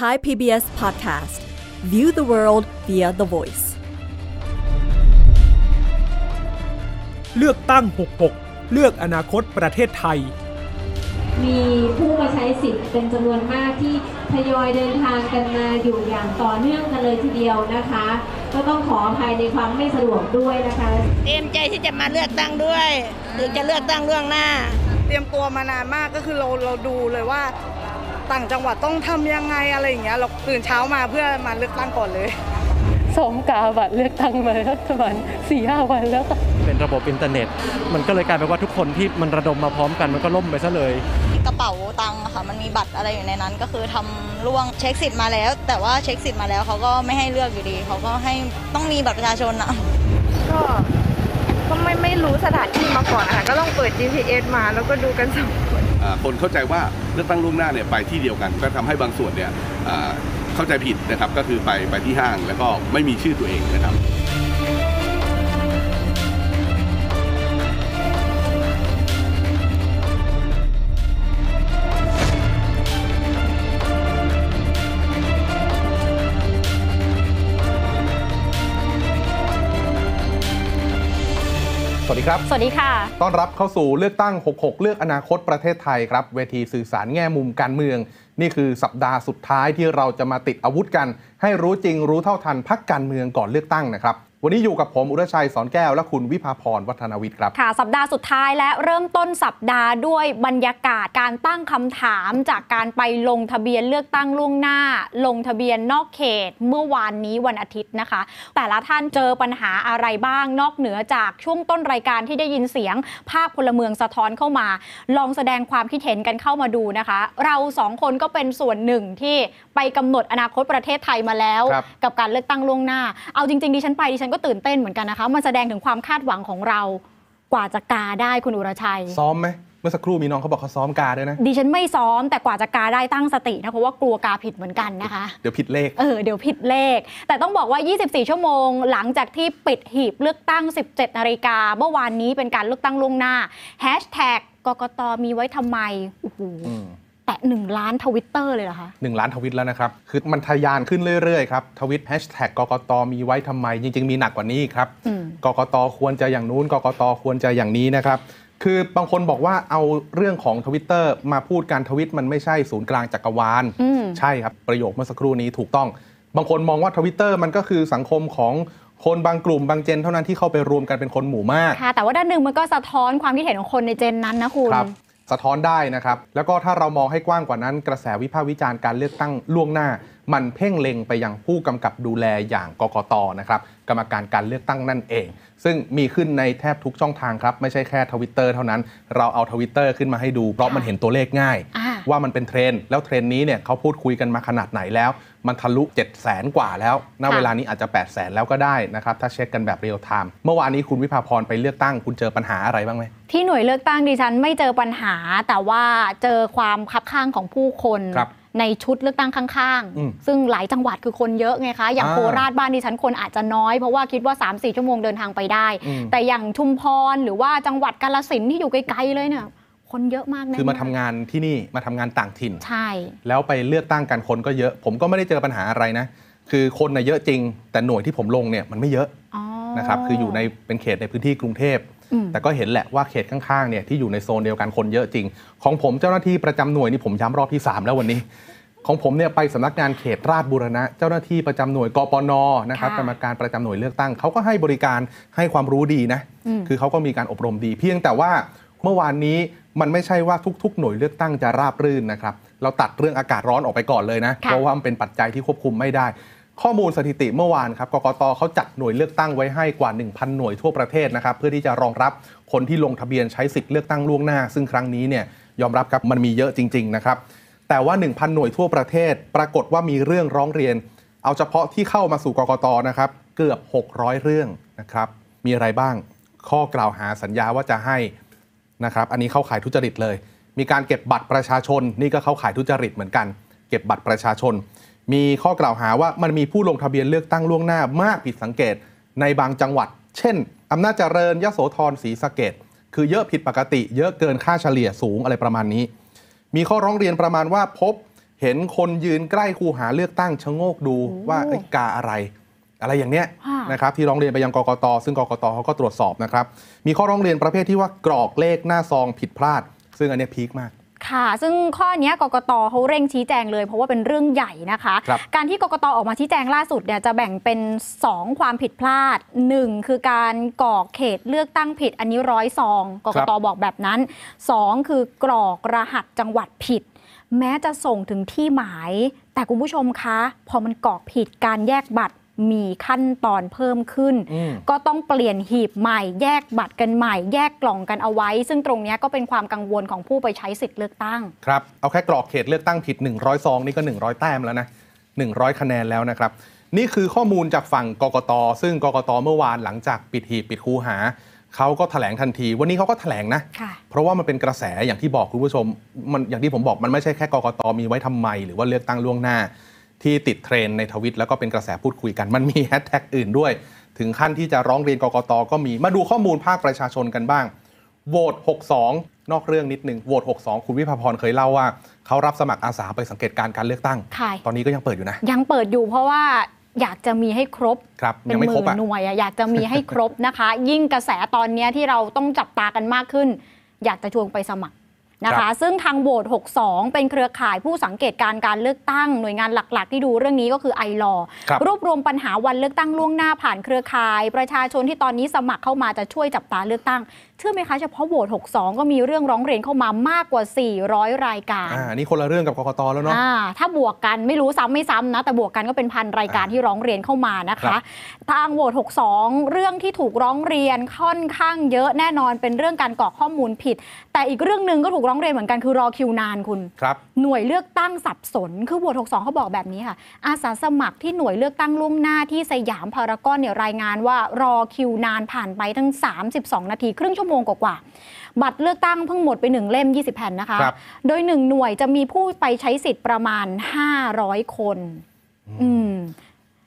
Thai PBS Podcast View the world via the voice เลือกตั้ง 66 เลือกอนาคตประเทศไทย มีผู้มาใช้สิทธิ์เป็นจำนวนมากที่ทยอยเดินทางกันมาอยู่อย่างต่อเนื่องกันเลยทีเดียวนะคะ ก็ต้องขออภัยในความไม่สะดวกด้วยนะคะ เตรียมใจที่จะมาเลือกตั้งด้วย หรือจะเลือกตั้งล่วงหน้า เตรียมตัวมานานมากก็คือเราเราดูเลยว่า ต่างจังหวัดต้องทำยังไงอะไรอย่างเงี้ยเราตื่นเช้ามาเพื่อมาเลือกตั้งก่อนเลยซ้อมกาบัตรเลือกตั้งมาแล้วประมาณสี่ห้าวันแล้วค่ะเป็นระบบอินเทอร์เน็ต มันก็เลยกลายเป็นว่าทุกคนที่มันระดมมาพร้อมกันมันก็ล่มไปซะเลยกระเป๋าตังค์อะค่ะมันมีบัตรอะไรอยู่ในนั้น ก็คือทำล่วงเช็คสิทธิ์มาแล้ว แต่ว่าเช็คสิทธิ์มาแล้วเขาก็ไม่ให้เลือกอยู่ดีเขาก็ให้ต้องมีบัตรประชาชนอะก็ก็ไม่ไม่รู้สถานที่มาก่อนนะคะก็ต้องเปิด GPS มาแล้วก็ดูกันสองคนอ่าคนเข้าใจว่า เลือกตั้งล่วงหน้าเนี่ยไปที่เดียวกัน ก็ทำให้บางส่วนเนี่ยเข้าใจผิดนะครับก็คือไปไปที่ห้างแล้วก็ไม่มีชื่อตัวเองนะครับ วัสดีครับ สวัสดีค่ะ ต้อนรับเข้าสู่เลือกตั้ง 66 เลือกอนาคตประเทศไทยครับ เวทีสื่อสารแง่มุมการเมือง นี่คือสัปดาห์สุดท้ายที่เราจะมาติดอาวุธกัน ให้รู้จริงรู้เท่าทันพักการเมืองก่อนเลือกตั้งนะครับ วันนี้อยู่กับผมอุรชัยสอนแก้วและคุณวิภาพรวัฒนวิทย์ครับ ค่ะ สัปดาห์สุดท้ายและเริ่มต้นสัปดาห์ด้วยบรรยากาศการตั้งคำถามจากการไปลงทะเบียนเลือกตั้งล่วงหน้า ลงทะเบียนนอกเขตเมื่อวานนี้วันอาทิตย์นะคะ แต่ละท่านเจอปัญหาอะไรบ้างนอกเหนือจากช่วงต้นรายการที่ได้ยินเสียง ภาคพลเมืองสะท้อนเข้ามา ลองแสดงความคิดเห็นกันเข้ามาดูนะคะ เราสองคนก็เป็นส่วนหนึ่งที่ไปกำหนดอนาคตประเทศไทยมาแล้วครับกับการเลือกตั้งล่วงหน้า เอาจริงๆดิฉันไปดิฉันก็ตื่นเต้นเหมือนกันนะคะมันแสดงถึงความคาดหวังของเรากว่าจะกาได้คุณอุรชัย ซ้อมไหมเมื่อสักครู่มีน้องเขาบอกเขาซ้อมกาด้วยนะ ดิฉันไม่ซ้อมแต่กว่าจะกาได้ตั้งสตินะเพราะว่ากลัวกาผิดเหมือนกันนะคะ เดี๋ยวผิดเลข เออเดี๋ยวผิดเลข แต่ต้องบอกว่า 24 ชั่วโมง หลังจากที่ปิดหีบเลือกตั้ง 17 นาฬิกาเมื่อวานนี้เป็นการเลือกตั้งล่วงหน้าแฮชแท็กกกตมีไว้ทำไมโอ้โหอืม แตะ1ล้านทวิตเตอร์เลยเหรอคะ1ล้านทวิตแล้วนะครับ คือมันทะยานขึ้นเรื่อยๆครับทวิตแฮชแท็กกกตมีไว้ทำไม จริง ๆ มีหนักกว่านี้อีกครับอืมกกตควรจะอย่างนู้นกกตควรจะอย่างนี้นะครับคือบางคนบอกว่าเอาเรื่องของทวิตเตอร์มาพูดการทวิตมันไม่ใช่ศูนย์กลางจักรวาลอืมใช่ครับ ประโยคเมื่อสักครู่นี้ถูกต้อง บางคนมองว่าทวิตเตอร์มันก็คือสังคมของคนบางกลุ่มบาง gen เท่านั้นที่เข้าไปรวมกันเป็นคนหมู่มากค่ะแต่ว่าด้านหนึ่งมันก็สะท้อนความคิดเห็นของคนใน gen นั้นนะคุณครับ สะท้อนได้นะครับ แล้วก็ถ้าเรามองให้กว้างกว่านั้นกระแสวิพากษ์วิจารณ์การเลือกตั้งล่วงหน้า มันเพ่งเล็งไปยังผู้กำกับดูแลอย่างกกตนะครับกรรมการการเลือกตั้งนั่นเอง ซึ่งมีขึ้นในแทบทุกช่องทางครับไม่ใช่แค่ทวิตเตอร์เท่านั้น เราเอาทวิตเตอร์ขึ้นมาให้ดูเพราะมันเห็นตัวเลขง่ายอ่าว่ามันเป็นเทรนด์แล้วเทรนด์นี้เนี่ยเขาพูดคุยกันมาขนาดไหนแล้ว มันทะลุ 7 0 0แสนกว่าแล้ว ณ เวลานี้อาจจะ 8 0 0แสนแล้วก็ได้นะครับ ถ้าเช็คกันแบบ real-time เมื่อวานนี้คุณวิภาพรไปเลือกตั้ง คุณเจอปัญหาอะไรบ้างไหม ที่หน่วยเลือกตั้งดิฉันไม่เจอปัญหา แต่ว่าเจอความคับข้างของผู้คนครับในชุดเลือกตั้งข้างอืมๆซึ่งหลายจังหวัดคือคนเยอะไงคะ อย่างอ่าโคราชบ้านดิฉันคนอาจจะน้อย เพราะว่าคิดว่า 3-4 ชั่วโมงเดินทางไปได้อืมแต่อย่างชุมพรหรือว่าจังหวัดกาฬสินธุ์ที่อยู่ไกลๆเลยเนี่ย คนเยอะมากแน่คือมาทำงานที่นี่มาทำงานต่างถิ่น ใช่ แล้วไปเลือกตั้งกันคนก็เยอะ ผมก็ไม่ได้เจอปัญหาอะไรนะ คือคนน่ะเยอะจริง แต่หน่วยที่ผมลงเนี่ยมันไม่เยอะอ๋อ นะครับคืออยู่ในเป็นเขตในพื้นที่กรุงเทพ อืม แต่ก็เห็นแหละว่าเขตข้างๆเนี่ยที่อยู่ในโซนเดียวกันคนเยอะจริง ของผมเจ้าหน้าที่ประจำหน่วยนี่ผมย้ำรอบที่ 3 แล้ววันนี้ ของผมเนี่ยไปสำนักงานเขตราชบูรณะ เจ้าหน้าที่ประจำหน่วยกปนนะครับค่ะ กรรมการประจำหน่วยเลือกตั้งเขาก็ให้บริการให้ความรู้ดีนะอืมคือเขาก็มีการอบรมดี เพียงแต่ว่า เมื่อวานนี้มันไม่ใช่ว่าทุก ๆ หน่วยเลือกตั้งจะราบรื่นนะครับ เราตัดเรื่องอากาศร้อนออกไปก่อนเลยนะค่ะเพราะว่ามันเป็นปัจจัยที่ควบคุมไม่ได้ ข้อมูลสถิติเมื่อวานครับกกตเขาจัดหน่วยเลือกตั้งไว้ให้กว่า 1,000 หน่วยทั่วประเทศนะครับเพื่อที่จะรองรับคนที่ลงทะเบียนใช้สิทธิ์เลือกตั้งล่วงหน้า ซึ่งครั้งนี้เนี่ยยอมรับครับมันมีเยอะจริง ๆ นะครับ แต่ว่า 1,000 หน่วยทั่วประเทศ ปรากฏว่ามีเรื่องร้องเรียน เอาเฉพาะที่เข้ามาสู่กกตนะครับเกือบ 600 เรื่องนะครับมีอะไรบ้าง ข้อกล่าวหาสัญญาว่าจะให้ นะครับอันนี้เข้าข่ายทุจริตเลย มีการเก็บบัตรประชาชน นี่ก็เข้าข่ายทุจริตเหมือนกัน เก็บบัตรประชาชน มีข้อกล่าวหาว่ามันมีผู้ลงทะเบียนเลือกตั้งล่วงหน้ามากผิดสังเกตในบางจังหวัด เช่นอำนาจเจริญยโสธรศรีสะเกดคือเยอะผิดปกติ เยอะเกินค่าเฉลี่ยสูงอะไรประมาณนี้ มีข้อร้องเรียนประมาณว่าพบเห็นคนยืนใกล้คูหาเลือกตั้งชะโงกดูว่าเอ้ยกาอะไร อะไรอย่างเนี้ยค่ะนะครับที่ร้องเรียนไปยังกกต ซึ่งกกตเขาก็ตรวจสอบนะครับ มีข้อร้องเรียนประเภทที่ว่ากรอกเลขหน้าซองผิดพลาด ซึ่งอันเนี้ยพีคมากค่ะ ซึ่งข้อเนี้ยกกตเขาเร่งชี้แจงเลย เพราะว่าเป็นเรื่องใหญ่นะคะครับการที่กกตออกมาชี้แจงล่าสุดเนี่ยจะแบ่งเป็น 2 ความผิดพลาด 1 คือการกรอกเขตเลือกตั้งผิดอันนี้ร้อยซองกกตบอกแบบนั้น 2 คือกรอกรหัสจังหวัดผิด แม้จะส่งถึงที่หมาย แต่คุณผู้ชมคะ พอมันกรอกผิดการแยกบัตร มีขั้นตอนเพิ่มขึ้นอืมก็ต้องเปลี่ยนหีบใหม่ แยกบัตรกันใหม่ แยกกล่องกันเอาไว้ ซึ่งตรงเนี้ยก็เป็นความกังวลของผู้ไปใช้สิทธิ์เลือกตั้ง ครับ เอาแค่กรอกเขตเลือกตั้งผิด 100ซองนี่ก็ 100 แต้มแล้วนะ100 คะแนนแล้วนะครับ นี่คือข้อมูลจากฝั่งกกต ซึ่งกกตเมื่อวานหลังจากปิดหีบปิดคูหาเขาก็แถลงทันที วันนี้เขาก็แถลงนะค่ะเพราะว่ามันเป็นกระแสอย่างที่บอกคุณผู้ชมมันอย่างที่ผมบอกมันไม่ใช่แค่กกตมีไว้ทำไม หรือว่าเลือกตั้งล่วงหน้า ที่ติดเทรนด์ในทวิตแล้วก็เป็นกระแสพูดคุยกัน มันมีแฮชแท็กอื่นด้วย ถึงขั้นที่จะร้องเรียนกกตก็มีมาดูข้อมูลภาคประชาชนกันบ้างโหวต62 นอกเรื่องนิดนึงโหวต62 คุณวิภาพรเคยเล่าว่า เขารับสมัครอาสาไปสังเกตการณ์การเลือกตั้งค่ะตอนนี้ก็ยังเปิดอยู่นะ ยังเปิดอยู่เพราะว่าอยากจะมีให้ครบครับเป็ยันงไม่หครบมื่นอะหน่วยอะอยากจะมีให้ครบนะคะ ยิ่งกระแสตอนเนี้ยที่เราต้องจับตากันมากขึ้น อยากจะชวนไปสมัคร นะครัคะบซึ่งทางโหวต 62 เป็นเครือข่ายผู้สังเกตการณ์การเลือกตั้งหน่วยงานหลัก ๆ ที่ดูเรื่องนี้ก็คือไอรอครับรวบรวมปัญหาวันเลือกตั้งล่วงหน้าผ่านเครือข่าย ประชาชนที่ตอนนี้สมัครเข้ามาจะช่วยจับตาเลือกตั้งเชื่อไหมคะเฉพาะโหวต62 ก็มีเรื่องร้องเรียนเข้ามามากกว่า 400 รายการอ่านี่คนละเรื่องกับกกตแล้วเนาะอ่าถ้าบวกกันไม่รู้ซ้ำไม่ซ้ำนะ แต่บวกกันก็เป็นพันรายการอ่าที่ร้องเรียนเข้ามานะครัคะบทางโหวต62 เรื่องที่ถูกร้องเรียนค่อนข้างเยอะแน่นอนเป็นเรื่องการกรอกข้อมูลผิด แต่อีกเรื่องหนึ่งก็ถูกร้องเรียนเหมือนกันคือรอคิวนานคุณครับหน่วยเลือกตั้งสับสนคือโหวต62เขาบอกแบบนี้ค่ะอาสาสมัครที่หน่วยเลือกตั้งล่วงหน้าที่สยามพารากอนเนี่ยรายงานว่ารอคิวนานผ่านไปทั้ง 32 นาทีครึ่งชั่วโมงกว่าๆบัตรเลือกตั้งเพิ่งหมดไปหนึ่งเล่ม 20 แผ่นนะคะ ครับ โดยหนึ่งหน่วยจะมีผู้ไปใช้สิทธิ์ประมาณ 500 คน อืม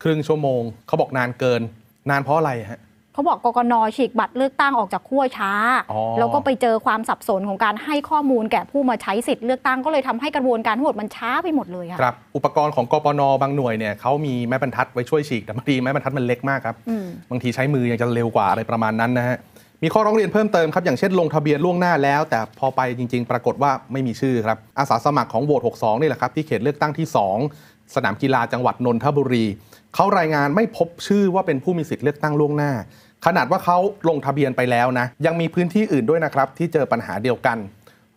ครึ่งชั่วโมงเขาบอกนานเกิน นานเพราะอะไรฮะ เขาบอกกกนฉีกบัตรเลือกตั้งออกจากขั้วช้า อ๋อ แล้วก็ไปเจอความสับสนของการให้ข้อมูลแก่ผู้มาใช้สิทธิ์เลือกตั้งก็เลยทำให้กระบวนการทั้งหมดมันช้าไปหมดเลยค่ะครับ อุปกรณ์ของกปนบางหน่วยเนี่ยเขามีไม้บรรทัดไว้ช่วยฉีกแต่บางทีไม้บรรทัดมันเล็กมากครับ อืม บางทีใช้มือยังจะเร็วกว่าอะไรประมาณนั้นนะฮะ มีข้อร้องเรียนเพิ่มเติมครับ อย่างเช่นลงทะเบียนล่วงหน้าแล้ว แต่พอไปจริง ๆ ปรากฏว่าไม่มีชื่อครับ อาสาสมัครของโหวต62 นี่แหละครับ ที่เขตเลือกตั้งที่ 2 สนามกีฬาจังหวัดนนทบุรี เขารายงานไม่พบชื่อว่าเป็นผู้มีสิทธิ์เลือกตั้งล่วงหน้า ขนาดว่าเขาลงทะเบียนไปแล้วนะ ยังมีพื้นที่อื่นด้วยนะครับที่เจอปัญหาเดียวกัน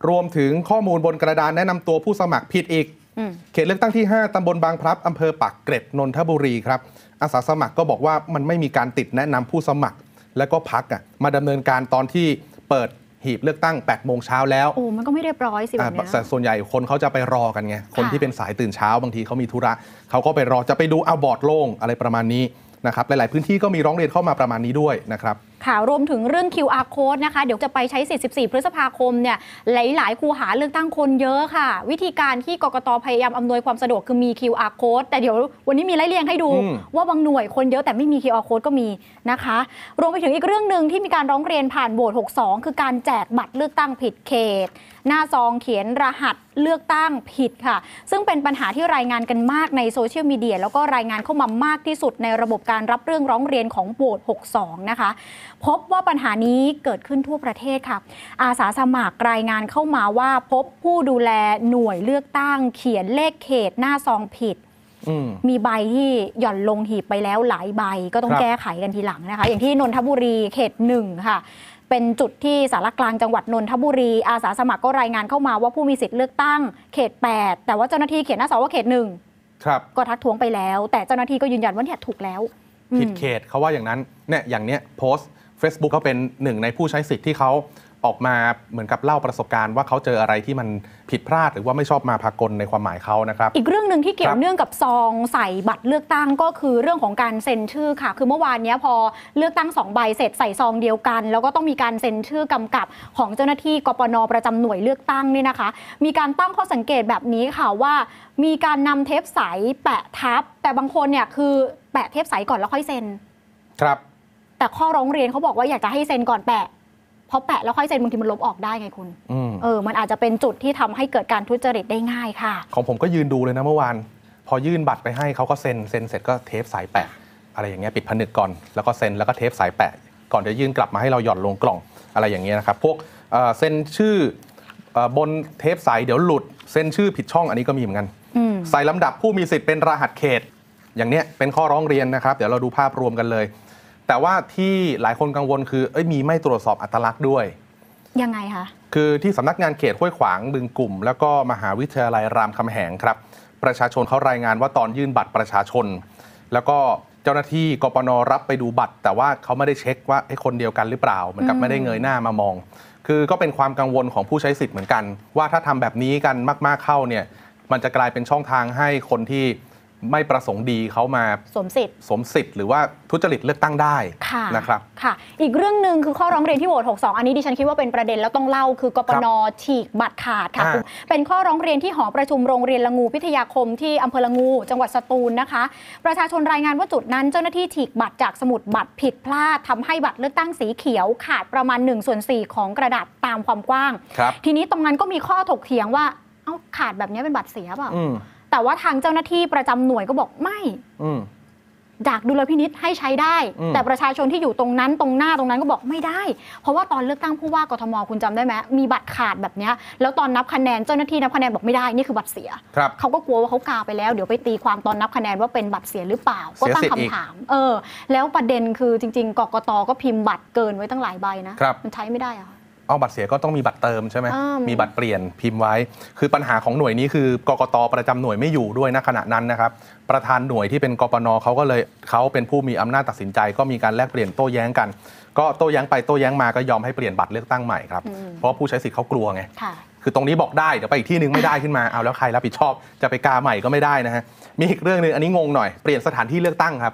รวมถึงข้อมูลบนกระดานแนะนำตัวผู้สมัครผิดอีกอืมเขตเลือกตั้งที่ 5 ตำบลบางพลับ อำเภอปากเกร็ด นนทบุรีครับ อาสาสมัครก็บอกว่ามันไม่มีการติดแนะนำผู้สมัคร แล้วก็พักอะมาดำเนินการตอนที่เปิดหีบเลือกตั้ง8โมงเช้าแล้วโอ้มันก็ไม่เรียบร้อยสิแบบเนี้ยแต่ส่วนใหญ่คนเขาจะไปรอกันไง คนที่เป็นสายตื่นเช้าบางทีเขามีธุระเขาก็ไปรอจะไปดูเอาบอร์ดโล่งอะไรประมาณนี้นะครับหลาย ๆ พื้นที่ก็มีร้องเรียนเข้ามาประมาณนี้ด้วยนะครับ ค่ะรวมถึงเรื่อง QR code นะคะ เดี๋ยวจะไปใช้สิทธิ์14 พฤษภาคมเนี่ยหลาย ๆ คูหาเลือกตั้งคนเยอะค่ะ วิธีการที่กกตพยายามอำนวยความสะดวกคือมี QR code แต่เดี๋ยววันนี้มีไล่เรียงให้ดูอืมว่าบางหน่วยคนเยอะแต่ไม่มี QR code ก็มีนะคะ รวมไปถึงอีกเรื่องหนึ่งที่มีการร้องเรียนผ่านโบส62 คือการแจกบัตรเลือกตั้งผิดเขต หน้าซองเขียนรหัสเลือกตั้งผิดค่ะ ซึ่งเป็นปัญหาที่รายงานกันมากในโซเชียลมีเดียแล้วก็รายงานเข้ามามากที่สุดในระบบการรับเรื่องร้องเรียนของโบส62 นะคะ พบว่าปัญหานี้เกิดขึ้นทั่วประเทศค่ะ อาสาสมัครรายงานเข้ามาว่าพบผู้ดูแลหน่วยเลือกตั้ง เขียนเลขเขตหน้าซองผิดอืมมีใบที่หย่อนลงหีบไปแล้วหลายใบก็ต้องครับแก้ไขกันทีหลังนะคะ อย่างที่นนทบุรีเขตหนึ่งค่ะ เป็นจุดที่สารกลางจังหวัดนนทบุรี อาสาสมัครก็รายงานเข้ามาว่าผู้มีสิทธิ์เลือกตั้งเขต 8 แต่ว่าเจ้าหน้าที่เขียนหน้าซองว่าเขตหนึ่งครับก็ทักท้วงไปแล้ว แต่เจ้าหน้าที่ก็ยืนยันว่าเนี่ยถูกแล้วอืมผิดเขตเขาว่าอย่างนั้นเนี่ยอย่างเนี้ยโพสต์ Facebook เขาเป็นหนึ่งในผู้ใช้สิทธิ์ที่เขาออกมาเหมือนกับเล่าประสบการณ์ว่าเขาเจออะไรที่มันผิดพลาดหรือว่าไม่ชอบมาพากลในความหมายเขานะครับ อีกเรื่องหนึ่งที่เกี่ยครัวบเนื่องกับซองใส่บัตรเลือกตั้งก็คือเรื่องของการเซ็นชื่อค่ะ คือเมื่อวานเนี้ยพอเลือกตั้งสองใบเสร็จใส่ซองเดียวกัน แล้วก็ต้องมีการเซ็นชื่อกำกับของเจ้าหน้าที่กปนประจำหน่วยเลือกตั้งเนี่ยนะคะ มีการตั้งข้อสังเกตแบบนี้ค่ะว่ามีการนำเทปใสแปะทับ แต่บางคนเนี่ยคือแปะเทปใสก่อนแล้วค่อยเซ็นครับ แต่ข้อร้องเรียนเขาบอกว่าอยากจะให้เซ็นก่อนแปะพอแปะแล้วค่อยเซ็นบางทีมันลบออกได้ไงคุณอืมเออมันอาจจะเป็นจุดที่ทำให้เกิดการทุจริตได้ง่ายค่ะ ของผมก็ยืนดูเลยนะเมื่อวาน พอยื่นบัตรไปให้เขาก็เซ็นเซ็นเสร็จก็เทปสายแปะ อะไรอย่างเงี้ยปิดผนึกก่อนแล้วก็เซ็นแล้วก็เทปสายแปะ ก่อนจะยื่นกลับมาให้เราหย่อนลงกล่องอะไรอย่างเงี้ยนะครับพวกเอ่อเซ็นชื่อเอ่อบนเทปใสเดี๋ยวหลุดเซ็นชื่อผิดช่องอันนี้ก็มีเหมือนกันอืมใส่ลำดับผู้มีสิทธิ์เป็นรหัสเขต อย่างเนี้ยเป็นข้อร้องเรียนนะครับ เดี๋ยวเราดูภาพรวมกันเลย แต่ว่าที่หลายคนกังวลคือเอ้ยมีไม่ตรวจสอบอัตลักษณ์ด้วย ยังไงคะ คือที่สำนักงานเขตห้วยขวางบึงกลุ่ม แล้วก็มหาวิทยาลัยรามคำแหงครับ ประชาชนเขารายงานว่าตอนยื่นบัตรประชาชน แล้วก็เจ้าหน้าที่กปนรับไปดูบัตร แต่ว่าเขาไม่ได้เช็คว่าไอ้คนเดียวกันหรือเปล่าเหมันกับอืมไม่ได้เงยหน้ามามอง คือก็เป็นความกังวลของผู้ใช้สิทธิ์เหมือนกัน ว่าถ้าทำแบบนี้กันมาก ๆเข้าเนี่ยมันจะกลายเป็นช่องทางให้คนที่ ไม่ประสงค์ดีเขามาสวมสิทธิ์สมสิทธิ์หรือว่าทุจริตเลือกตั้งได้ค่ะนะครับ ค่ะ อีกเรื่องหนึ่งคือข้อร้องเรียนที่โหวต62 อันนี้ดิฉันคิดว่าเป็นประเด็นแล้วต้องเล่าคือกปนฉีกบัตรขาดค่ะอ่าคุณเป็นข้อร้องเรียนที่หอประชุมโรงเรียนละงูพิทยาคมที่อำเภอละงู จังหวัดสตูลนะคะ ประชาชนรายงานว่าจุดนั้นเจ้าหน้าที่ฉีกบัตรจากสมุดบัตรผิดพลาดทำให้บัตรเลือกตั้งสีเขียวขาดประมาณ1ส่วน4ของกระดาษตามความกว้างครับทีนี้ตรงนั้นก็มีข้อถกเถียงว่าเอ้าขาดแบบนี้เป็นบัตรเสียเปล่าอืม แต่ว่าทางเจ้าหน้าที่ประจำหน่วยก็บอกไม่อืมจากดุลพินิษให้ใช้ได้อืมแต่ประชาชนที่อยู่ตรงนั้นตรงหน้าตรงนั้นก็บอกไม่ได้ เพราะว่าตอนเลือกตั้งผู้ว่ากทมคุณจำได้ไหมมีบัตรขาดแบบเนี้ยแล้วตอนนับคะแนนเจ้าหน้าที่นับคะแนนบอกไม่ได้นี่คือบัตรเสียครับเขาก็กลัวว่าเขากาไปแล้วเดี๋ยวไปตีความตอนนับคะแนนว่าเป็นบัตรเสียหรือเปล่า ก็ตั้งเสียสิทธิ์อีกคำถาม เออ แล้วประเด็นคือจริง ๆกกตก็พิมพ์บัตรเกินไว้ตั้งหลายใบนะครับมันใช้ไม่ได้อะ เอาบัตรเสียก็ต้องมีบัตรเติมใช่ไหมอ่ามี มีบัตรเปลี่ยนพิมพ์ไว้ คือปัญหาของหน่วยนี้คือกกตประจำหน่วยไม่อยู่ด้วยณขณะนั้นนะครับประธานหน่วยที่เป็นกปนเขาก็เลยเขาเป็นผู้มีอำนาจตัดสินใจ ก็มีการแลกเปลี่ยนโต้แย้งกัน ก็โต้แย้งไปโต้แย้งมาก็ยอมให้เปลี่ยนบัตรเลือกตั้งใหม่ครับอืมเพราะว่าผู้ใช้สิทธิ์เขากลัวไง ค่ะ คือตรงนี้บอกได้เดี๋ยวไปอีกที่หนึ่งไม่ได้ขึ้นมาเอาแล้วใครรับผิดชอบจะไปกาใหม่ก็ไม่ได้นะฮะมีอีกเรื่องหนึ่งอันนี้งงหน่อยเปลี่ยนสถานที่เลือกตั้งครับ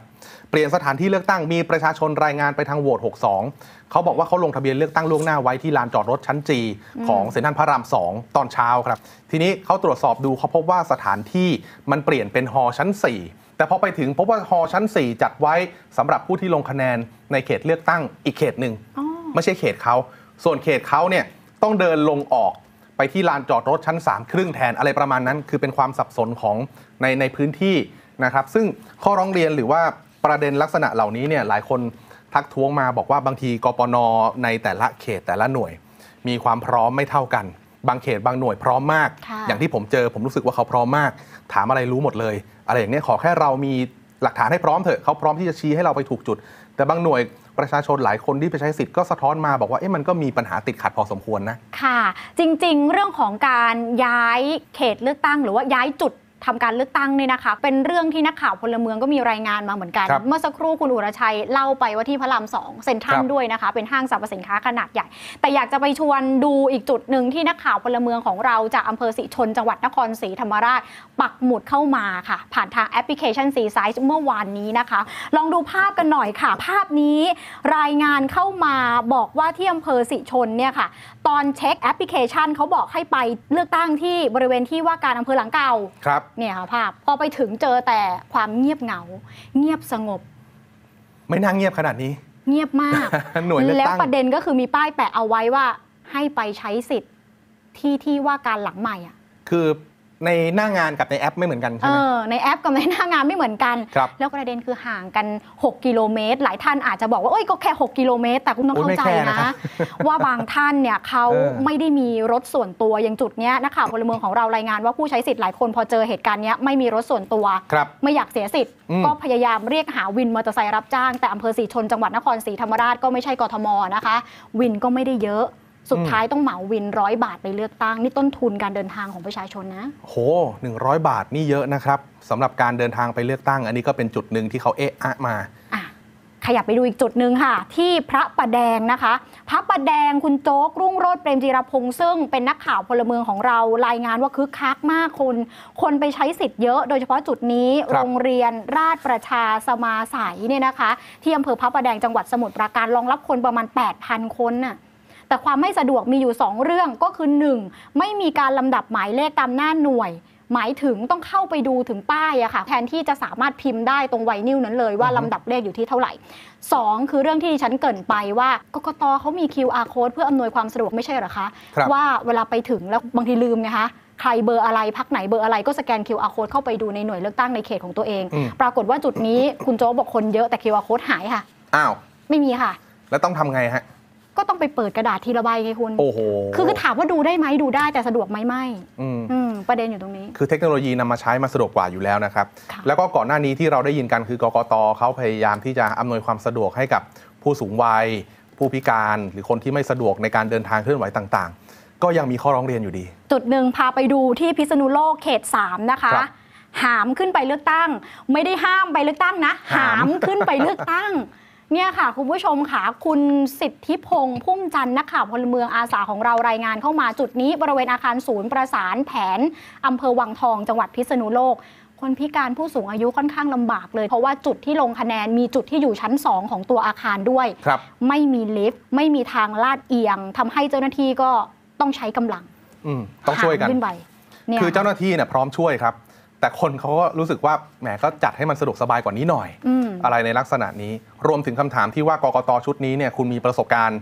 เปลี่ยนสถานที่เลือกตั้งมีประชาชนรายงานไปทางโหวต62 เขาบอกว่าเขาลงทะเบียนเลือกตั้งล่วงหน้าไว้ที่ลานจอดรถชั้นจีอืมของเซ็นทรัลพระราม 2 ตอนเช้าครับ ทีนี้เขาตรวจสอบดูเขาพบว่าสถานที่มันเปลี่ยนเป็นฮอชั้น 4 แต่พอไปถึงพบว่าฮอชั้น 4 จัดไว้สำหรับผู้ที่ลงคะแนนในเขตเลือกตั้งอีกเขตหนึ่งอ๋อไม่ใช่เขตเขาส่วนเขตเขาเนี่ยต้องเดินลงออก ไปที่ลานจอดรถชั้น3ครึ่งแทนอะไรประมาณนั้น คือเป็นความสับสนของในในพื้นที่นะครับ ซึ่งข้อร้องเรียนหรือว่าประเด็นลักษณะเหล่านี้เนี่ยหลายคนทักท้วงมาบอกว่าบางทีกปนในแต่ละเขตแต่ละหน่วย มีความพร้อมไม่เท่ากัน บางเขตบางหน่วยพร้อมมากค่ะอย่างที่ผมเจอผมรู้สึกว่าเขาพร้อมมาก ถามอะไรรู้หมดเลย อะไรอย่างเนี้ยขอแค่เรามีหลักฐานให้พร้อมเถอะเขาพร้อมที่จะชี้ให้เราไปถูกจุด แต่บางหน่วย ประชาชนหลายคนที่ไปใช้สิทธิ์ก็สะท้อนมาบอกว่าเอ๊ะมันก็มีปัญหาติดขัดพอสมควรนะ ค่ะ จริงๆ เรื่องของการย้ายเขตเลือกตั้ง หรือว่าย้ายจุด ทำการเลือกตั้งเนี่ยนะคะ เป็นเรื่องที่นักข่าวพลเมืองก็มีรายงานมาเหมือนกันครับเมื่อสักครู่คุณอุรชัยเล่าไปว่าที่พระรามสองเซ็นทรัลครับด้วยนะคะ เป็นห้างสรรพสินค้าขนาดใหญ่ แต่อยากจะไปชวนดูอีกจุดหนึ่งที่นักข่าวพลเมืองของเราจากอำเภอสิชนจังหวัดนครศรีธรรมราช ปักหมุดเข้ามาค่ะ ผ่านทางแอปพลิเคชันซีไซส์เมื่อวานนี้นะคะ ลองดูภาพกันหน่อยค่ะ ภาพนี้รายงานเข้ามาบอกว่าที่อำเภอสิชนเนี่ยค่ะ ตอนเช็คแอปพลิเคชันเขาบอกให้ไปเลือกตั้งที่บริเวณที่ว่าการอำเภอหลังเก่าครับเนี่ยค่ะภาพพอไปถึงเจอแต่ความเงียบเหงา เงียบสงบ ไม่น่าเงียบขนาดนี้ เงียบมากหน่วยเลือกแล้วตั้งประเด็นก็คือมีป้ายแปะเอาไว้ว่าให้ไปใช้สิทธิ์ที่ที่ว่าการหลังใหม่อะ คือ ในหน้างานกับในแอปไม่เหมือนกันเอใช่ไหมอในแอปกับในหน้างานไม่เหมือนกันครับแล้วประเด็นคือห่างกัน 6 กิโลเมตร หลายท่านอาจจะบอกว่าเอ้ยก็แค่ 6 กิโลเมตร แต่คุณต้องโอ้ยเข้าใจไม่แค่นะนะครับว่าบางท่านเนี่ยเขาเออไม่ได้มีรถส่วนตัวอย่างจุดเนี้ยนักข่าวพลเมืองของเรารายงานว่าผู้ใช้สิทธิ์หลายคนพอเจอเหตุการณ์เนี้ยไม่มีรถส่วนตัวครับไม่อยากเสียสิทธิ์อืมก็พยายามเรียกหาวินมอเตอร์ไซค์รับจ้างแต่อำเภอสีชนจังหวัดนครศรีธรรมราชก็ไม่ใช่กทมนะคะ วินก็ไม่ได้เยอะ สุดท้ายต้องเหมาวินร้อยบาทไปเลือกตั้ง นี่ต้นทุนการเดินทางของประชาชนนะโห100บาทนี่เยอะนะครับสำหรับการเดินทางไปเลือกตั้ง อันนี้ก็เป็นจุดหนึ่งที่เขาเอะอะมาขยับไปดูอีกจุดหนึ่งค่ะ ที่พระประแดงนะคะ พระประแดงคุณโจ๊ก รุ่งโรจน์เปรมจีรพงษ์ซึ่งเป็นนักข่าวพลเมืองของเรารายงานว่าคึกคักมากคน คนไปใช้สิทธิ์เยอะโดยเฉพาะจุดนี้ครับโรงเรียนราชประชาสมาสายเนี่ยนะคะ ที่อำเภอพระประแดงจังหวัดสมุทรปราการรองรับคนประมาณ 8,000 คนน่ะ แต่ความไม่สะดวกมีอยู่ 2 เรื่องก็คือ 1. ไม่มีการลำดับหมายเลขตามหน้าหน่วย หมายถึงต้องเข้าไปดูถึงป้ายอะค่ะ แทนที่จะสามารถพิมพ์ได้ตรงไวนิลนั้นเลยว่าลำดับเลขอยู่ที่เท่าไหร่ 2 คือเรื่องที่ดิฉันเกรินไปว่ากกตเขามี QR code เพื่ออำนวยความสะดวกไม่ใช่เหรอคะครับว่าเวลาไปถึงแล้วบางทีลืมไงคะใครเบอร์อะไรพักไหนเบอร์อะไรก็สแกน QR code เข้าไปดูในหน่วยเลือกตั้งในเขตของตัวเองอืมปรากฏว่าจุดนี้คุณโจ๊กบอกคนเยอะแต่ QR code หายค่ะ อ้าว ไม่มีค่ะ แล้วต้องทำไงฮะ ก็ต้องไปเปิดกระดาษทีละใบไงคุณ โอ้โหคือคือถามว่าดูได้ไหมดูได้แต่สะดวกไหมไม่อืม อืมประเด็นอยู่ตรงนี้ คือเทคโนโลยีนำมาใช้มาสะดวกกว่าอยู่แล้วนะครับแล้วก็ก่อนหน้านี้ที่เราได้ยินกันคือกกตเขาพยายามที่จะอำนวยความสะดวกให้กับผู้สูงวัย ผู้พิการ หรือคนที่ไม่สะดวกในการเดินทางเคลื่อนไหวต่างๆ ก็ยังมีข้อร้องเรียนอยู่ดี จุดหนึ่งพาไปดูที่พิษณุโลกเขต 3 นะคะ ครับหามขึ้นไปเลือกตั้ง ไม่ได้ห้ามไปเลือกตั้งนะ หามหามขึ้นไปเลือกตั้ง เนี่ยค่ะ คุณผู้ชมค่ะ คุณสิทธิพงษ์พุ่มจันทร์นักข่าวพลเมืองอาสาของเรารายงานเข้ามาจุดนี้ บริเวณอาคารศูนย์ประสานแผนอำเภอวังทองจังหวัดพิษณุโลก คนพิการผู้สูงอายุค่อนข้างลำบากเลย เพราะว่าจุดที่ลงคะแนนมีจุดที่อยู่ชั้น 2 ของตัวอาคารด้วย ครับไม่มีลิฟต์ไม่มีทางลาดเอียงทำให้เจ้าหน้าที่ก็ต้องใช้กำลังอืมต้องช่วยกัน หามขึ้นไปเนี่ย คือเจ้าหน้าที่เนี่ยพร้อมช่วยครับ แต่คนเขาก็รู้สึกว่าแหมก็จัดให้มันสะดวกสบายกว่านี้หน่อยอืมอะไรในลักษณะนี้ รวมถึงคำถามที่ว่ากกตชุดนี้เนี่ยคุณมีประสบการณ์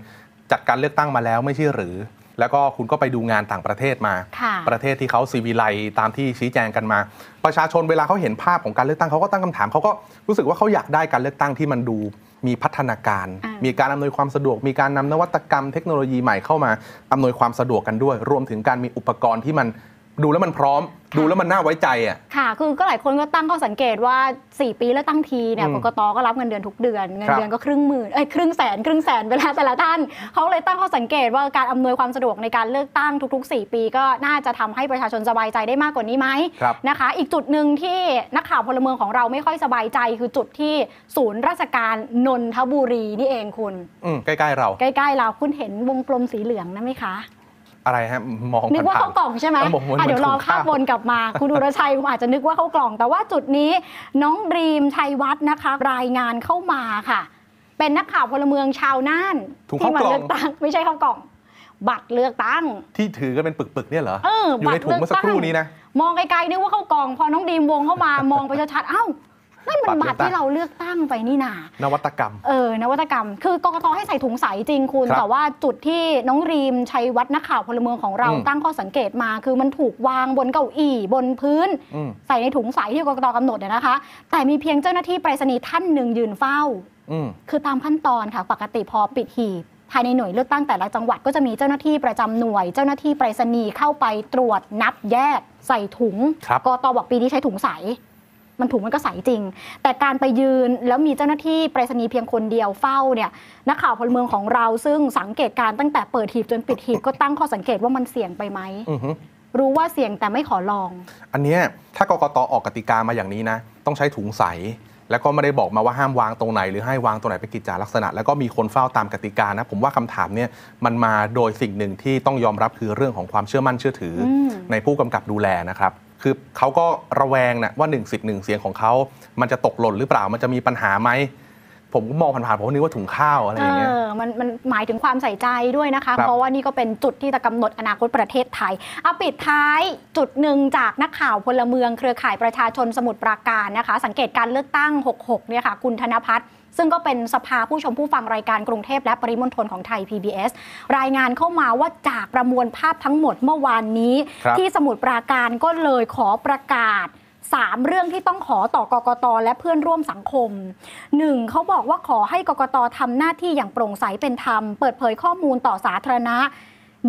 จัดการเลือกตั้งมาแล้วไม่ใช่หรือ แล้วก็คุณก็ไปดูงานต่างประเทศมาค่ะประเทศที่เขาซีวิไลตามที่ชี้แจงกันมา ประชาชนเวลาเขาเห็นภาพของการเลือกตั้งเขาก็ตั้งคำถามเขาก็รู้สึกว่าเขาอยากได้การเลือกตั้งที่มันดูมีพัฒนาการอ่ามีมีการอำนวยความสะดวก มีการนำนวัตกรรมเทคโนโลยีใหม่เข้ามาอำนวยความสะดวกกันด้วย รวมถึงการมีอุปกรณ์ที่มัน ดูแล้วมันพร้อม ดูแล้วมันน่าไว้ใจอะ ค่ะ คือก็หลายคนก็ตั้งข้อสังเกตว่า 4 ปีแล้วตั้งทีเนี่ยอืมกกตก็รับเงินเดือนทุกเดือน เงินครับเดือนก็ครึ่งหมื่นเอ้ยครึ่งแสนครึ่งแสนไปแล้วแต่ละท่านเขาเลยตั้งข้อสังเกตว่าการอำนวยความสะดวกในการเลือกตั้งทุก ๆ 4 ปี ก็น่าจะทำให้ประชาชนสบายใจได้มากกว่านี้ไหมครับ นะคะ อีกจุดหนึ่งที่นักข่าวพลเมืองของเราไม่ค่อยสบายใจ คือจุดที่ศูนย์ราชการนนทบุรีนี่เองคุณ อืมใกล้ ๆ เรา ใกล้ๆเราคุณเห็นวงกลมสีเหลืองนั่นไหมคะ อะไรฮะมองนึกว่าผ่เข้ากล่องใช่ไหมเออบอกเหมือนอะเดี๋ยวรอถุงภาพข้าววนกลับมา คุณอุรชัยคุณอาจจะนึกว่าเข้ากล่อง แต่ว่าจุดนี้น้องดรีมชัยวัฒน์นะคะ รายงานเข้ามาค่ะ เป็นนักข่าวพลเมืองชาวน่านถุงที่ข้าวมากล่องเลือกตั้งไม่ใช่เข้ากล่อง บัตรเลือกตั้ง ที่ถือกันเป็นปึกๆเนี่ยเหรอเอออยู่ในถุงเมื่อสักครู่นี้นะมองไกลๆนึกว่าเข้ากล่อง พอน้องดีมวงเข้ามามองไปชัดๆเอ้า นั่นมันบับัตตรรเลือกตั้งที่เราเลือกตั้งไปนี่นานวัตกรรม เออนวัตกรรม คือกกตให้ใส่ถุงใสจริงคุณครับแต่ว่าจุดที่น้องรีมชัยวัฒน์นักข่าวพลเมืองของเราอืมตั้งข้อสังเกตมา คือมันถูกวางบนเก้าอี้บนพื้นอืมใส่ในถุงใสที่กกตกำหนดเนี่ยนะคะ แต่มีเพียงเจ้าหน้าที่ไปรษณีย์ท่านหนึ่งยืนเฝ้าอืมคือตามขั้นตอนค่ะปกติพอปิดหีบภายในหน่วยเลือกตั้งแต่ละจังหวัดก็จะมีเจ้าหน้าที่ประจำหน่วย เจ้าหน้าที่ไปรษณีย์เข้าไปตรวจนับแยกใส่ถุงครับกตบอกปีนี้ใช้ถุงใส มันถุงมันก็ใสจริง แต่การไปยืนแล้วมีเจ้าหน้าที่ไปรษณีย์เพียงคนเดียวเฝ้าเนี่ยนักข่าวพลเมืองของเราซึ่งสังเกตการณ์ตั้งแต่เปิดหีบจนปิดหีบก็ตั้งข้อสังเกตว่ามันเสี่ยงไปไหมอือฮึรู้ว่าเสี่ยงแต่ไม่ขอลอง อันเนี้ยถ้ากกตออกกติกามาอย่างนี้นะ ต้องใช้ถุงใส แล้วก็ไม่ได้บอกมาว่าห้ามวางตรงไหน หรือให้วางตรงไหนเป็นกิจจาลักษณะ แล้วก็มีคนเฝ้าตามกติกานะผมว่าคำถามเนี่ยมันมาโดยสิ่งหนึ่งที่ต้องยอมรับคือเรื่องของความเชื่อมั่นเชื่อถืออม ในผู้กำกับดูแลนะครับ คือเขาก็ระแวงนะว่า1สิทธิ์หนึ่งเสียงของเขา มันจะตกหล่นหรือเปล่ามันจะมีปัญหาไหมผมก็มองผ่านๆผมก็นึกว่าถุงข้าวอะไรอย่างเงี้ยเออมันมันหมายถึงความใส่ใจด้วยนะคะครับเพราะว่านี่ก็เป็นจุดที่จะกำหนดอนาคตประเทศไทยเอาปิดท้ายจุดหนึ่งจากนักข่าวพลเมืองเครือข่ายประชาชนสมุทรปราการนะคะ สังเกตการเลือกตั้ง 66 เนี่ยค่ะ คุณธนพัฒน์ ซึ่งก็เป็นสภาผู้ชมผู้ฟังรายการกรุงเทพและปริมณฑลของไทย PBS รายงานเข้ามาว่าจากประมวลภาพทั้งหมดเมื่อวานนี้ครับที่สมุทรปราการก็เลยขอประกาศ3เรื่องที่ต้องขอต่อกกตและเพื่อนร่วมสังคม 1. เขาบอกว่าขอให้กกตทำหน้าที่อย่างโปร่งใสเป็นธรรม เปิดเผยข้อมูลต่อสาธารณะ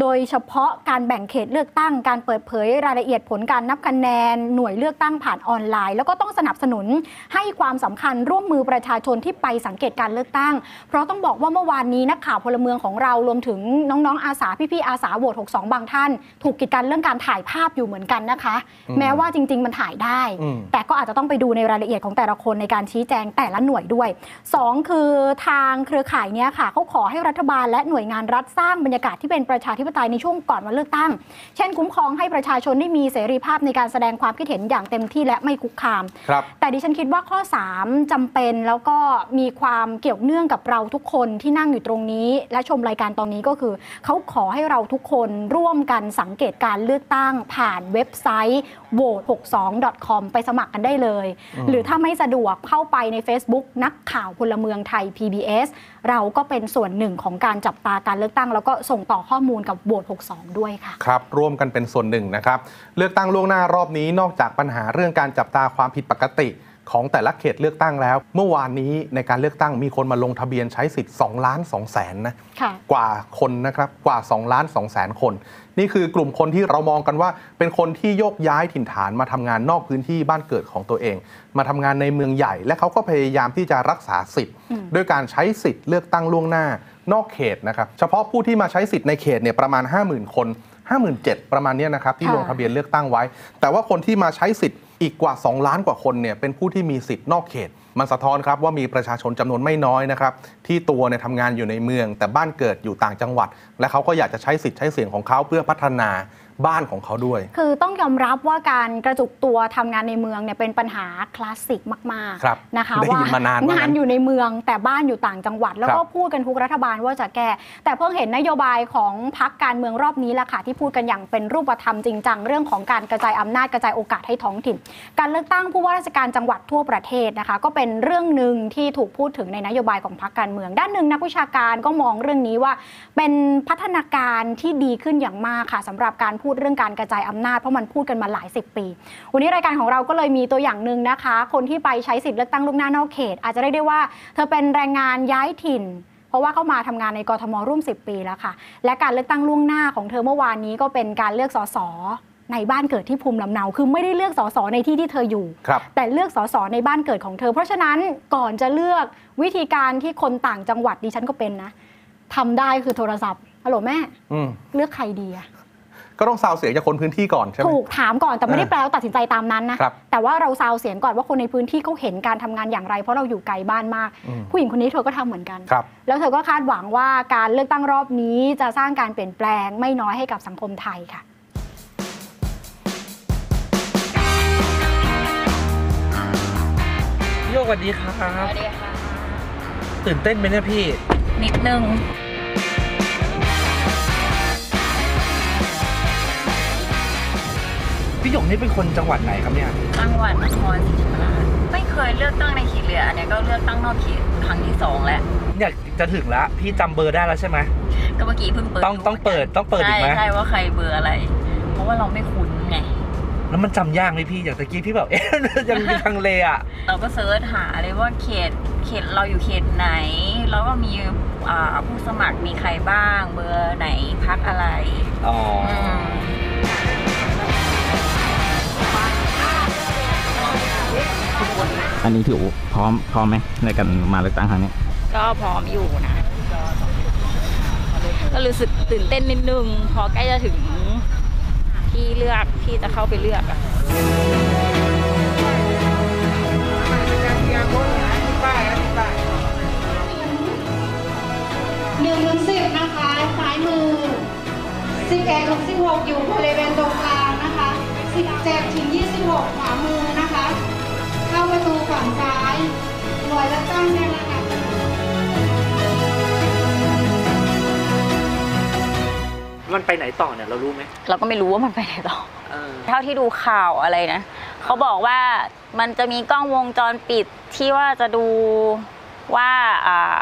โดยเฉพาะการแบ่งเขตเลือกตั้ง การเปิดเผยรายละเอียดผลการนับคะแนน หน่วยเลือกตั้งผ่านออนไลน์ แล้วก็ต้องสนับสนุนให้ความสำคัญร่วมมือประชาชนที่ไปสังเกตการเลือกตั้ง เพราะต้องบอกว่าเมื่อวานนี้นักข่าวพลเมืองของเรารวมถึงน้องๆอาสาพี่ๆอาสาโหวต62 บางท่าน ถูกกีดกันเรื่องการถ่ายภาพอยู่เหมือนกันนะคะอืมแม้ว่าจริง ๆ มันถ่ายได้อืมแต่ก็อาจจะต้องไปดูในรายละเอียดของแต่ละคนในการชี้แจงแต่ละหน่วยด้วย 2 คือทางเครือข่ายเนี้ยค่ะเขาขอให้รัฐบาลและหน่วยงานรัฐสร้างบรรยากาศที่เป็นประชาธิปไตยในช่วงก่อนวันเลือกตั้ง เช่นคุ้มครองให้ประชาชนได้มีเสรีภาพในการแสดงความคิดเห็นอย่างเต็มที่และไม่คุกคามครับแต่ดิฉันคิดว่าข้อ 3จำเป็นแล้วก็มีความเกี่ยวเนื่องกับเราทุกคนที่นั่งอยู่ตรงนี้ และชมรายการตอนนี้ก็คือ เขาขอให้เราทุกคนร่วมกันสังเกตการเลือกตั้งผ่านเว็บไซต์ vote62.com ไปสมัครกันได้เลยอืมหรือถ้าไม่สะดวกเข้าไปใน Facebook นักข่าวพลเมืองไทย PBS เราก็เป็นส่วนหนึ่งของการจับตาการเลือกตั้ง แล้วก็ส่งต่อข้อมูลกับโหวต62 ด้วยค่ะ ครับ ร่วมกันเป็นส่วนหนึ่งนะครับ เลือกตั้งล่วงหน้ารอบนี้นอกจากปัญหาเรื่องการจับตาความผิดปกติ ของแต่ละเขตเลือกตั้งแล้ว เมื่อวานนี้ในการเลือกตั้งมีคนมาลงทะเบียนใช้สิทธิ์2ล้าน2แสนนะค่ะกว่าคนนะครับกว่า2ล้าน2แสนคน นี่คือกลุ่มคนที่เรามองกันว่า เป็นคนที่โยกย้ายถิ่นฐานมาทำงานนอกพื้นที่บ้านเกิดของตัวเอง มาทำงานในเมืองใหญ่ และเขาก็พยายามที่จะรักษาสิทธิ์อืมด้วยการใช้สิทธิ์เลือกตั้งล่วงหน้านอกเขตนะครับเฉพาะผู้ที่มาใช้สิทธิ์ในเขตเนี่ยประมาณ 50,000 คน 57,000 ประมาณเนี้ยนะครับที่ค่ะลงทะเบียนเลือกตั้งไว้ แต่ว่าคนที่มาใช้สิทธิ์ อีกกว่า 2 ล้านกว่าคนเนี่ยเป็นผู้ที่มีสิทธิ์นอกเขต มันสะท้อนครับว่ามีประชาชนจำนวนไม่น้อยนะครับที่ตัวเนี่ยทำงานอยู่ในเมือง แต่บ้านเกิดอยู่ต่างจังหวัด และเขาก็อยากจะใช้สิทธิ์ใช้เสียงของเขาเพื่อพัฒนา บ้านของเขาด้วย คือต้องยอมรับว่าการกระจุกตัวทำงานในเมืองเนี่ยเป็นปัญหาคลาสสิกมากครับๆนะคะได้ว่ายินมานานว่างั้นงานอยู่ในเมืองแต่บ้านอยู่ต่างจังหวัด แล้วก็ครับพูดกันทุกรัฐบาลว่าจะแก้ แต่เพิ่งเห็นนโยบายของพักการเมืองรอบนี้แหละค่ะที่พูดกันอย่างเป็นรูปธรรมจริงจังเรื่องของการกระจายอำนาจกระจายโอกาสให้ท้องถิ่น การเลือกตั้งผู้ว่าราชการจังหวัดทั่วประเทศนะคะก็เป็นเรื่องหนึ่งที่ถูกพูดถึงในนโยบายของพรรคการเมือง ด้านหนึ่งนักวิชาการก็มองเรื่องนี้ว่า เป็นพัฒนาการที่ดีขึ้นอย่างมากค่ะสำหรับการพูดเรื่องการกระจายอำนาจเพราะมันพูดกันมาหลายสิบปี วันนี้รายการของเราก็เลยมีตัวอย่างหนึ่งนะคะ คนที่ไปใช้สิทธิ์เลือกตั้งล่วงหน้านอกเขต อาจจะได้ได้ว่า เธอเป็นแรงงานย้ายถิ่นเพราะว่าเข้ามาทำงานในกทมร่วม 10 ปีแล้วค่ะ และการเลือกตั้งล่วงหน้าของเธอเมื่อวานนี้ก็เป็นการเลือกสสในบ้านเกิดที่ภูมิลำเนา คือไม่ได้เลือกสสในที่ที่เธออยู่ครับแต่เลือกสสในบ้านเกิดของเธอ เพราะฉะนั้นก่อนจะเลือกวิธีการที่คนต่างจังหวัดดิฉันก็เป็นนะทำได้คือโทรศัพท์ฮัลโหลแม่อืมเลือกใครดีอะ ก็ต้องซาวเสียงจากคนพื้นที่ก่อนใช่ไหมถูกถามก่อนแต่ไม่ได้เออแปลว่าตัดสินใจตามนั้นนะครับแต่ว่าเราซาวเสียงก่อนว่าคนในพื้นที่เขาเห็นการทำงานอย่างไร เพราะเราอยู่ไกลบ้านมากอืมผู้หญิงคนนี้เธอก็ทำเหมือนกันครับแล้วเธอก็คาดหวังว่าการเลือกตั้งรอบนี้จะสร้างการเปลี่ยนแปลงไม่น้อยให้กับสังคมไทยค่ะโยกสวัสดีครับสวัสดีค่ะ ตื่นเต้นไหมเนี่ยพี่ นิดนึง พี่หยกนี่เป็นคนจังหวัดไหนครับเนี่ย จังหวัดนครศรีธรรมราชไม่เคยเลือกตั้งในเขตเลยอันเนี้ยก็เลือกตั้งนอกเขตครั้งที่สองแล้วเนี่ยจะถึงแล้วพี่จำเบอร์ได้แล้วใช่ไหมก็เมื่อกี้เพิ่งเปิดต้องต้องเปิดต้องเปิดอีกไหมใช่ใช่ว่าใครเบอร์อะไร เพราะว่าเราไม่คุ้นไง แล้วมันจำยากไหมพี่อย่างตะกี้พี่แบบเอ๊ะยังมีทางเลอะ เราก็เซิร์ชหาเลยว่าเขตเขตเราอยู่เขตไหน แล้วก็มีอ่าผู้สมัครมีใครบ้างเบอร์ไหนพักอะไรอ๋อ อันนี้ถือพร้อมพร้อมไหมในการมาเลือกตั้งครั้งนี้ ก็พร้อมอยู่นะ ก็รู้สึกตื่นเต้นนิดนึง พอใกล้จะถึงที่เลือกที่จะเข้าไปเลือกอะหนึ่งถึงสิบนะคะซ้ายมือสิบเอ็ดถึงสิบหกอยู่บริเวณตรงกลางนะคะสิบเจ็ดถึงยี่สิบหกขวามือ นะคะเข้าประตูฝั่งซ้ายหน่วยเลือกตั้งเนี่ยนะคะมันไปไหนต่อเนี่ยเรารู้ไหมเราก็ไม่รู้ว่ามันไปไหนต่อเท่าที่ดูข่าวอะไรนะ เขาบอกว่ามันจะมีกล้องวงจรปิดที่ว่าจะดูว่าอ่า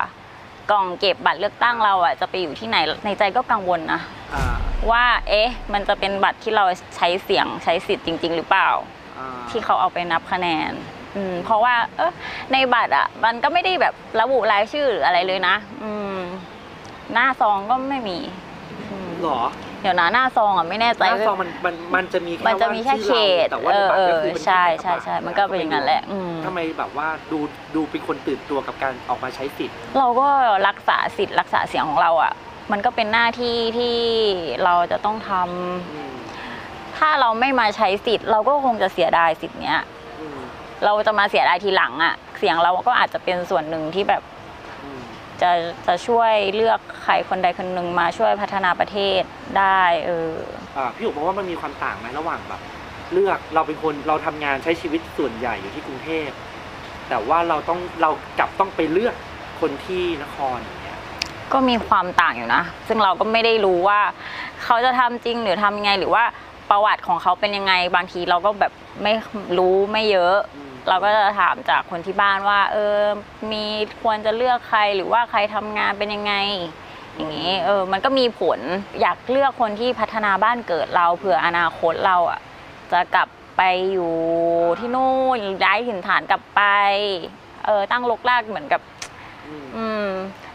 กล่องเก็บบัตรเลือกตั้งเราอะจะไปอยู่ที่ไหนในใจก็กังวลนะ อ่าว่า เอ๊ะ มันจะเป็นบัตรที่เราใช้เสียงใช้สิทธิ์จริง ๆ หรือเปล่า อ่าที่เขาเอาไปนับคะแนน อืมเพราะว่า เออในบัตรอะ มันก็ไม่ได้แบบระบุรายชื่อหรืออะไรเลยนะ อืม หน้าซองก็ไม่มีอืมหรอเดี๋ยวนะหน้าซองอะไม่แน่ใจ หน้าว่าซองมันมันมันจะมีแค่มันจะมีแค่ว่าเขชื่อตเราแต่ว่าเอในอบัตรเอก็อคือเป็นใช่แค่ใช่กระบะใช่มันก็เป็นอย่างนั้นแหละอืม ทำไมแบบว่าดูดูเป็นคนตื่นตัวกับการออกมาใช้สิทธิ์ เราก็รักษาสิทธิ์รักษาเสียงของเราอะ มันก็เป็นหน้าที่ที่เราจะต้องทำ ถ้าเราไม่มาใช้สิทธิ์ เราก็คงจะเสียดายสิทธิ์เนี้ย เราจะมาเสียดายทีหลังอะ เสียงเราก็อาจจะเป็นส่วนหนึ่งที่แบบจะจะช่วยเลือกใครคนใดคนหนึ่งมาช่วยพัฒนาประเทศได้เอออ่าพี่หยกมองว่ามันมีความต่างไหมระหว่างแบบ เลือกเราเป็นคนเราทำงานใช้ชีวิตส่วนใหญ่อยู่ที่กรุงเทพแต่ว่าเราต้องเรากลับต้องไปเลือกคนที่นครอย่างเงี้ยก็มีความต่างอยู่นะ ซึ่งเราก็ไม่ได้รู้ว่า เขาจะทำจริงหรือทำยังไงหรือว่าประวัติของเขาเป็นยังไง บางทีเราก็แบบไม่รู้ไม่เยอะ เราก็จะถามจากคนที่บ้านว่า เออ มีควรจะเลือกใครหรือว่าใครทำงานเป็นยังไง อย่างนี้ เออ มันก็มีผลอยากเลือกคนที่พัฒนาบ้านเกิดเราเผื่ออนาคตเราอะจะกลับไปอยู่ที่นู่นย้ายถิ่นฐานกลับไป เออ ตั้งลกลากเหมือนกับ อืม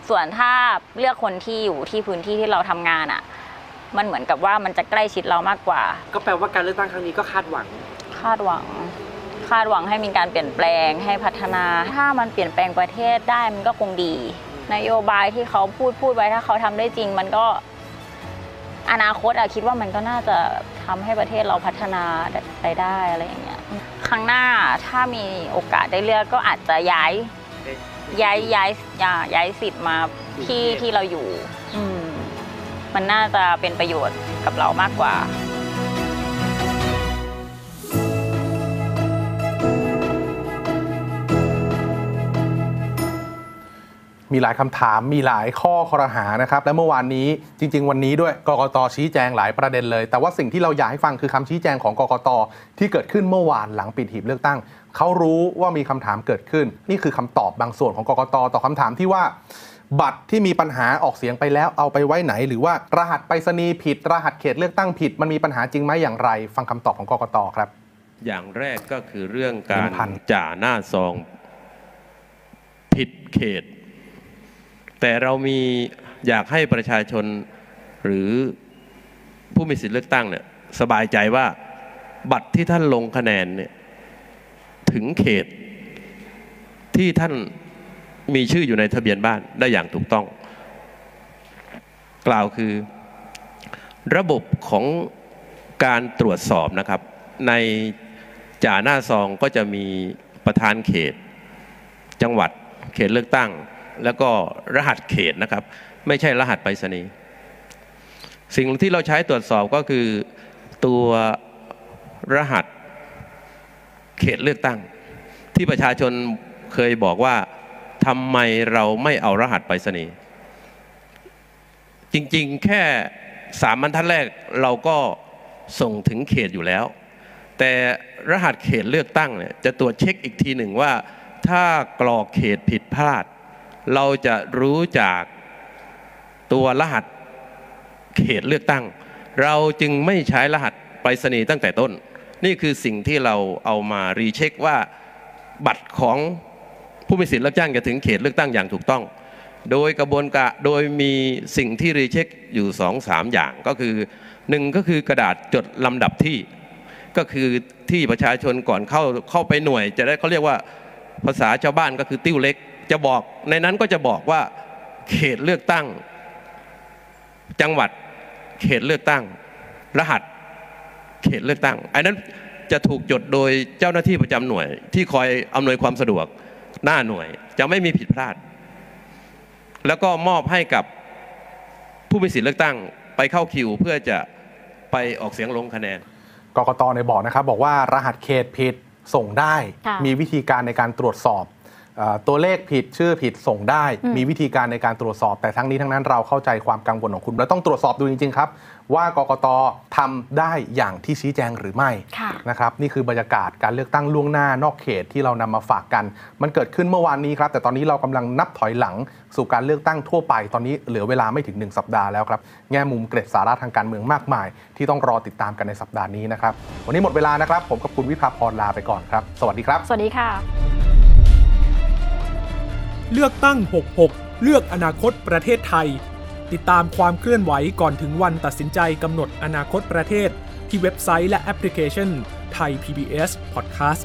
ส่วนถ้าเลือกคนที่อยู่ที่พื้นที่ที่เราทำงานอะ มันเหมือนกับว่ามันจะใกล้ชิดเรามากกว่า ก็แปลว่าการเลือกตั้งครั้งนี้ก็คาดหวัง คาดหวัง คาดหวังให้มีการเปลี่ยนแปลงให้พัฒนา ถ้ามันเปลี่ยนแปลงประเทศได้มันก็คงดี นโยบายที่เขาพูดพูดไว้ถ้าเขาทำได้จริง มันก็อนาคตอะคิดว่ามันก็น่าจะทำให้ประเทศเราพัฒนาไปได้อะไรอย่างเงี้ยครั้งหน้าถ้ามีโอกาสได้เลือกก็อาจจะย้ายย้ายย้ายย้ายย้ายสิทธิ์มาที่ที่เราอยู่อืมมันน่าจะเป็นประโยชน์กับเรามากกว่า มีหลายคำถาม มีหลายข้อคอรหานะครับ และเมื่อวานนี้จริง ๆ วันนี้ด้วยกกตชี้แจงหลายประเด็นเลย แต่ว่าสิ่งที่เราอยากให้ฟังคือคำชี้แจงของกกตที่เกิดขึ้นเมื่อวานหลังปิดหีบเลือกตั้งเขารู้ว่ามีคำถามเกิดขึ้น นี่คือคำตอบบางส่วนของกกตต่อคำถามที่ว่าบัตรที่มีปัญหาออกเสียงไปแล้วเอาไปไว้ไหน หรือว่ารหัสไปรษณีย์ผิด รหัสเขตเลือกตั้งผิด มันมีปัญหาจริงไหมอย่างไร ฟังคำตอบของกกตครับ อย่างแรกก็คือเรื่องการหนึ่งพันจ่าหน้าซอง ผิดเขต แต่เรามีอยากให้ประชาชนหรือผู้มีสิทธิเลือกตั้งเนี่ยสบายใจว่าบัตรที่ท่านลงคะแนนเนี่ยถึงเขตที่ท่านมีชื่ออยู่ในทะเบียนบ้านได้อย่างถูกต้อง กล่าวคือ ระบบของการตรวจสอบนะครับ ในจ่าหน้าซองก็จะมีประธานเขต จังหวัดเขตเลือกตั้ง แล้วก็รหัสเขตนะครับ ไม่ใช่รหัสไปรษณีย์สิ่งที่เราใช้ตรวจสอบก็คือตัวรหัสเขตเลือกตั้ง ที่ประชาชนเคยบอกว่าทำไมเราไม่เอารหัสไปรษณีย์จริงๆ แค่สามบรรทัดแรกเราก็ส่งถึงเขตอยู่แล้ว แต่รหัสเขตเลือกตั้งเนี่ยจะตรวจเช็คอีกทีหนึ่งว่า ถ้ากรอกเขตผิดพลาด เราจะรู้จากตัวรหัสเขตเลือกตั้ง เราจึงไม่ใช้รหัสไปรษณีย์ตั้งแต่ต้น นี่คือสิ่งที่เราเอามารีเช็คว่าบัตรของผู้มีสิทธิ์รับจ้างจะถึงเขตเลือกตั้งอย่างถูกต้อง โดยกระบวนการโดยมีสิ่งที่รีเช็คอยู่สองสามอย่างก็คือหนึ่งก็คือกระดาษจดลำดับที่ ก็คือที่ประชาชนก่อนเข้าเข้าไปหน่วย จะได้เขาเรียกว่าภาษาชาวบ้านก็คือติ้วเล็ก จะบอกในนั้นก็จะบอกว่าเขตเลือกตั้ง จังหวัดเขตเลือกตั้ง รหัสเขตเลือกตั้งอันนั้นจะถูกจดโดยเจ้าหน้าที่ประจำหน่วย ที่คอยอำนวยความสะดวกหน้าหน่วย จะไม่มีผิดพลาด แล้วก็มอบให้กับผู้มีสิทธิเลือกตั้ง ไปเข้าคิวเพื่อจะไปออกเสียงลงคะแนนกกตในยบอกนะครับ บอกว่ารหัสเขตผิดส่งได้ค่ะมีวิธีการในการตรวจสอบเออ ตัวเลขผิดชื่อผิดส่งได้อืมมีวิธีการในการตรวจสอบ แต่ทั้งนี้ทั้งนั้นเราเข้าใจความกังวลของคุณ และต้องตรวจสอบดูจริง ๆ ครับ ว่ากกตทำได้อย่างที่ชี้แจงหรือไม่ค่ะนะครับนี่คือบรรยากาศการเลือกตั้งล่วงหน้านอกเขตที่เรานำมาฝากกัน มันเกิดขึ้นเมื่อวานนี้ครับ แต่ตอนนี้เรากำลังนับถอยหลังสู่การเลือกตั้งทั่วไป ตอนนี้เหลือเวลาไม่ถึง 1 สัปดาห์แล้วครับแง่มุมเกร็ดสาระทางการเมืองมากมาย ที่ต้องรอติดตามกันในสัปดาห์นี้นะครับวันนี้หมดเวลานะครับ ผมกับคุณวิภาพรลาไปก่อนครับ สวัสดีครับ สวัสดีค่ะ เลือกตั้ง 66 เลือกอนาคตประเทศไทย ติดตามความเคลื่อนไหวก่อนถึงวันตัดสินใจกำหนดอนาคตประเทศ ที่เว็บไซต์และแอปพลิเคชันไทย PBS Podcast